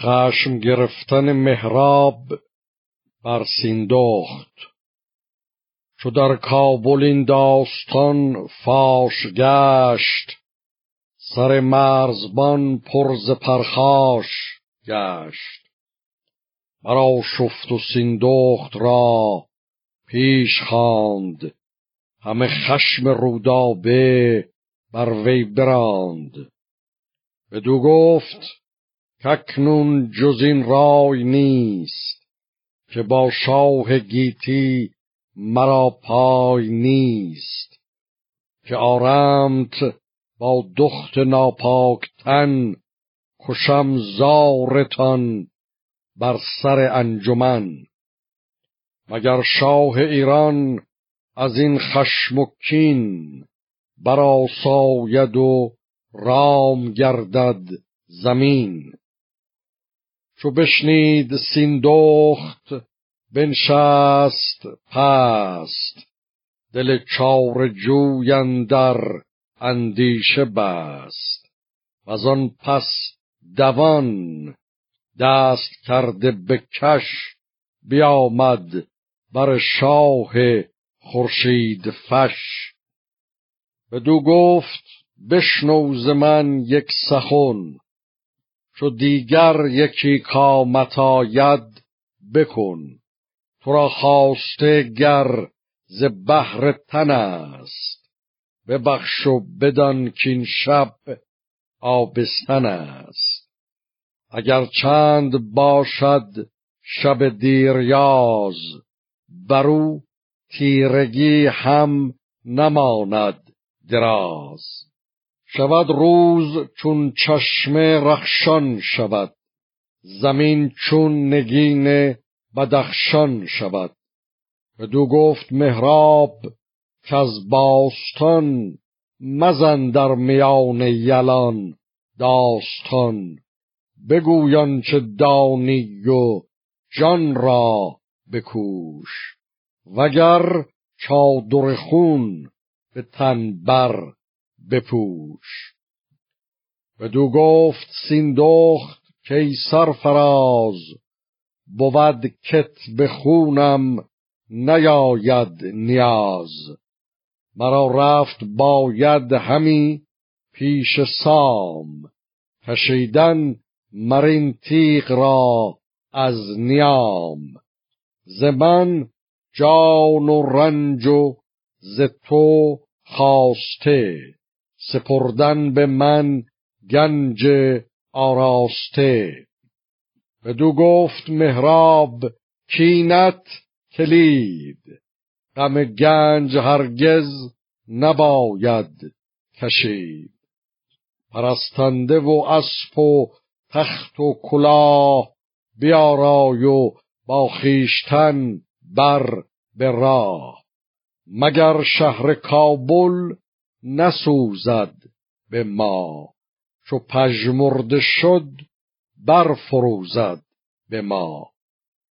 خشم گرفتن مهراب بر سیندخت. چو در کابل این داستان فاش گشت سر مرزبان پرز پرخاش گشت. مرا شفت و سیندخت را پیش خواند همه خشم رودابه بر وی براند. بدو گفت ککنون جز این رای نیست که با شاه گیتی مرا پای نیست که آرمت با دخت ناپاکتن کشم زارتان بر سر انجمن. مگر شاه ایران از این خشم و کین براساید و رام گردد زمین؟ چو بشنید سیندخت بنشست پست. دل چار جویندر اندیشه بست. و آن پس دوان دست کرده به کش بیامد بر شاه خورشید فش. بدو گفت بشنو من یک سخن. چو دیگر یکی کامت آید بکن. تو را خواسته گر ز بهر تن است. ببخش و بدان کین شب آبستن است. اگر چند باشد شب دیریاز برو تیرگی هم نماند دراز. شود روز چون چشم رخشان شود. زمین چون نگین بدخشان شود. بدو گفت مهراب که از باستان مزن در میان یلان داستان. بگویان چه دانی و جان را بکوش. وگر چادر خون به تن بر بپوش. بدو گفت سیندخت که سرفراز بود کت به خونم نیاید نیاز. مرا رفت باید همی پیش سام. کشیدن مرین تیغ را از نیام. ز من جان و رنج و ز تو خواسته. سپردن به من گنج آراسته. بدو گفت مهراب کینت کلید. غم گنج هرگز نباید کشید. پرستنده و اسب و تخت و کلاه بیارای و با خیشتن بر به راه. مگر شهر کابل نسوزد به ما چو پژمرده شد برفروزد به ما.